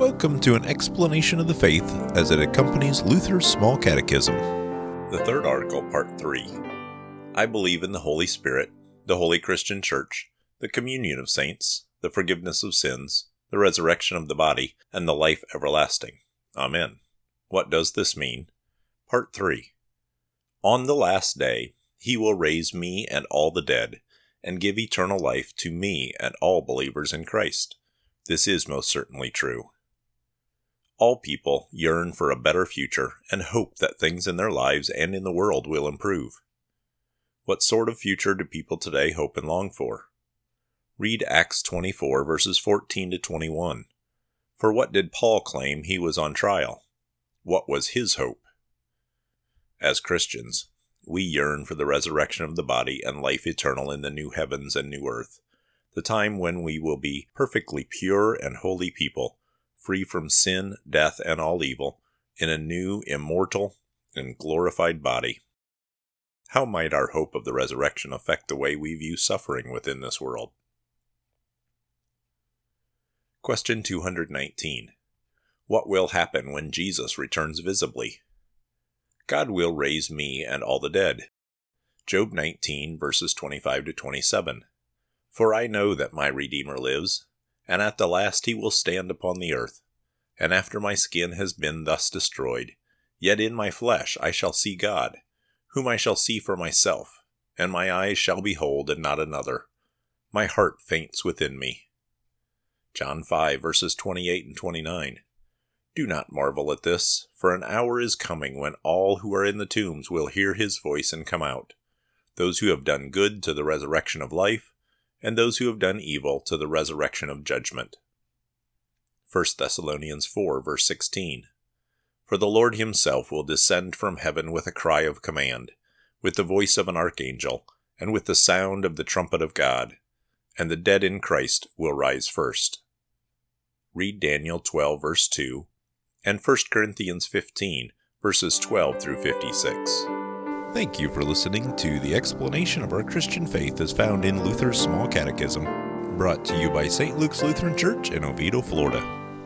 Welcome to an explanation of the faith as it accompanies Luther's Small Catechism. The third article, part 3. I believe in the Holy Spirit, the Holy Christian Church, the communion of saints, the forgiveness of sins, the resurrection of the body, and the life everlasting. Amen. What does this mean? Part 3. On the last day, he will raise me and all the dead, and give eternal life to me and all believers in Christ. This is most certainly true. All people yearn for a better future and hope that things in their lives and in the world will improve. What sort of future do people today hope and long for? Read Acts 24, verses 14 to 21. For what did Paul claim he was on trial? What was his hope? As Christians, we yearn for the resurrection of the body and life eternal in the new heavens and new earth, the time when we will be perfectly pure and holy people, free from sin, death, and all evil, in a new, immortal, and glorified body. How might our hope of the resurrection affect the way we view suffering within this world? Question 219. What will happen when Jesus returns visibly? God will raise me and all the dead. Job 19, verses 25 to 27. For I know that my Redeemer lives, and at the last he will stand upon the earth. And after my skin has been thus destroyed, yet in my flesh I shall see God, whom I shall see for myself, and my eyes shall behold and not another. My heart faints within me. John 5, verses 28 and 29. Do not marvel at this, for an hour is coming when all who are in the tombs will hear his voice and come out, those who have done good to the resurrection of life, and those who have done evil to the resurrection of judgment. 1 Thessalonians 4, verse 16. For the Lord himself will descend from heaven with a cry of command, with the voice of an archangel, and with the sound of the trumpet of God and the dead in Christ will rise first. Read Daniel 12, verse 2, and 1 Corinthians 15, verses 12 through 56. Thank you for listening to the explanation of our Christian faith as found in Luther's Small Catechism, brought to you by St. Luke's Lutheran Church in Oviedo, Florida.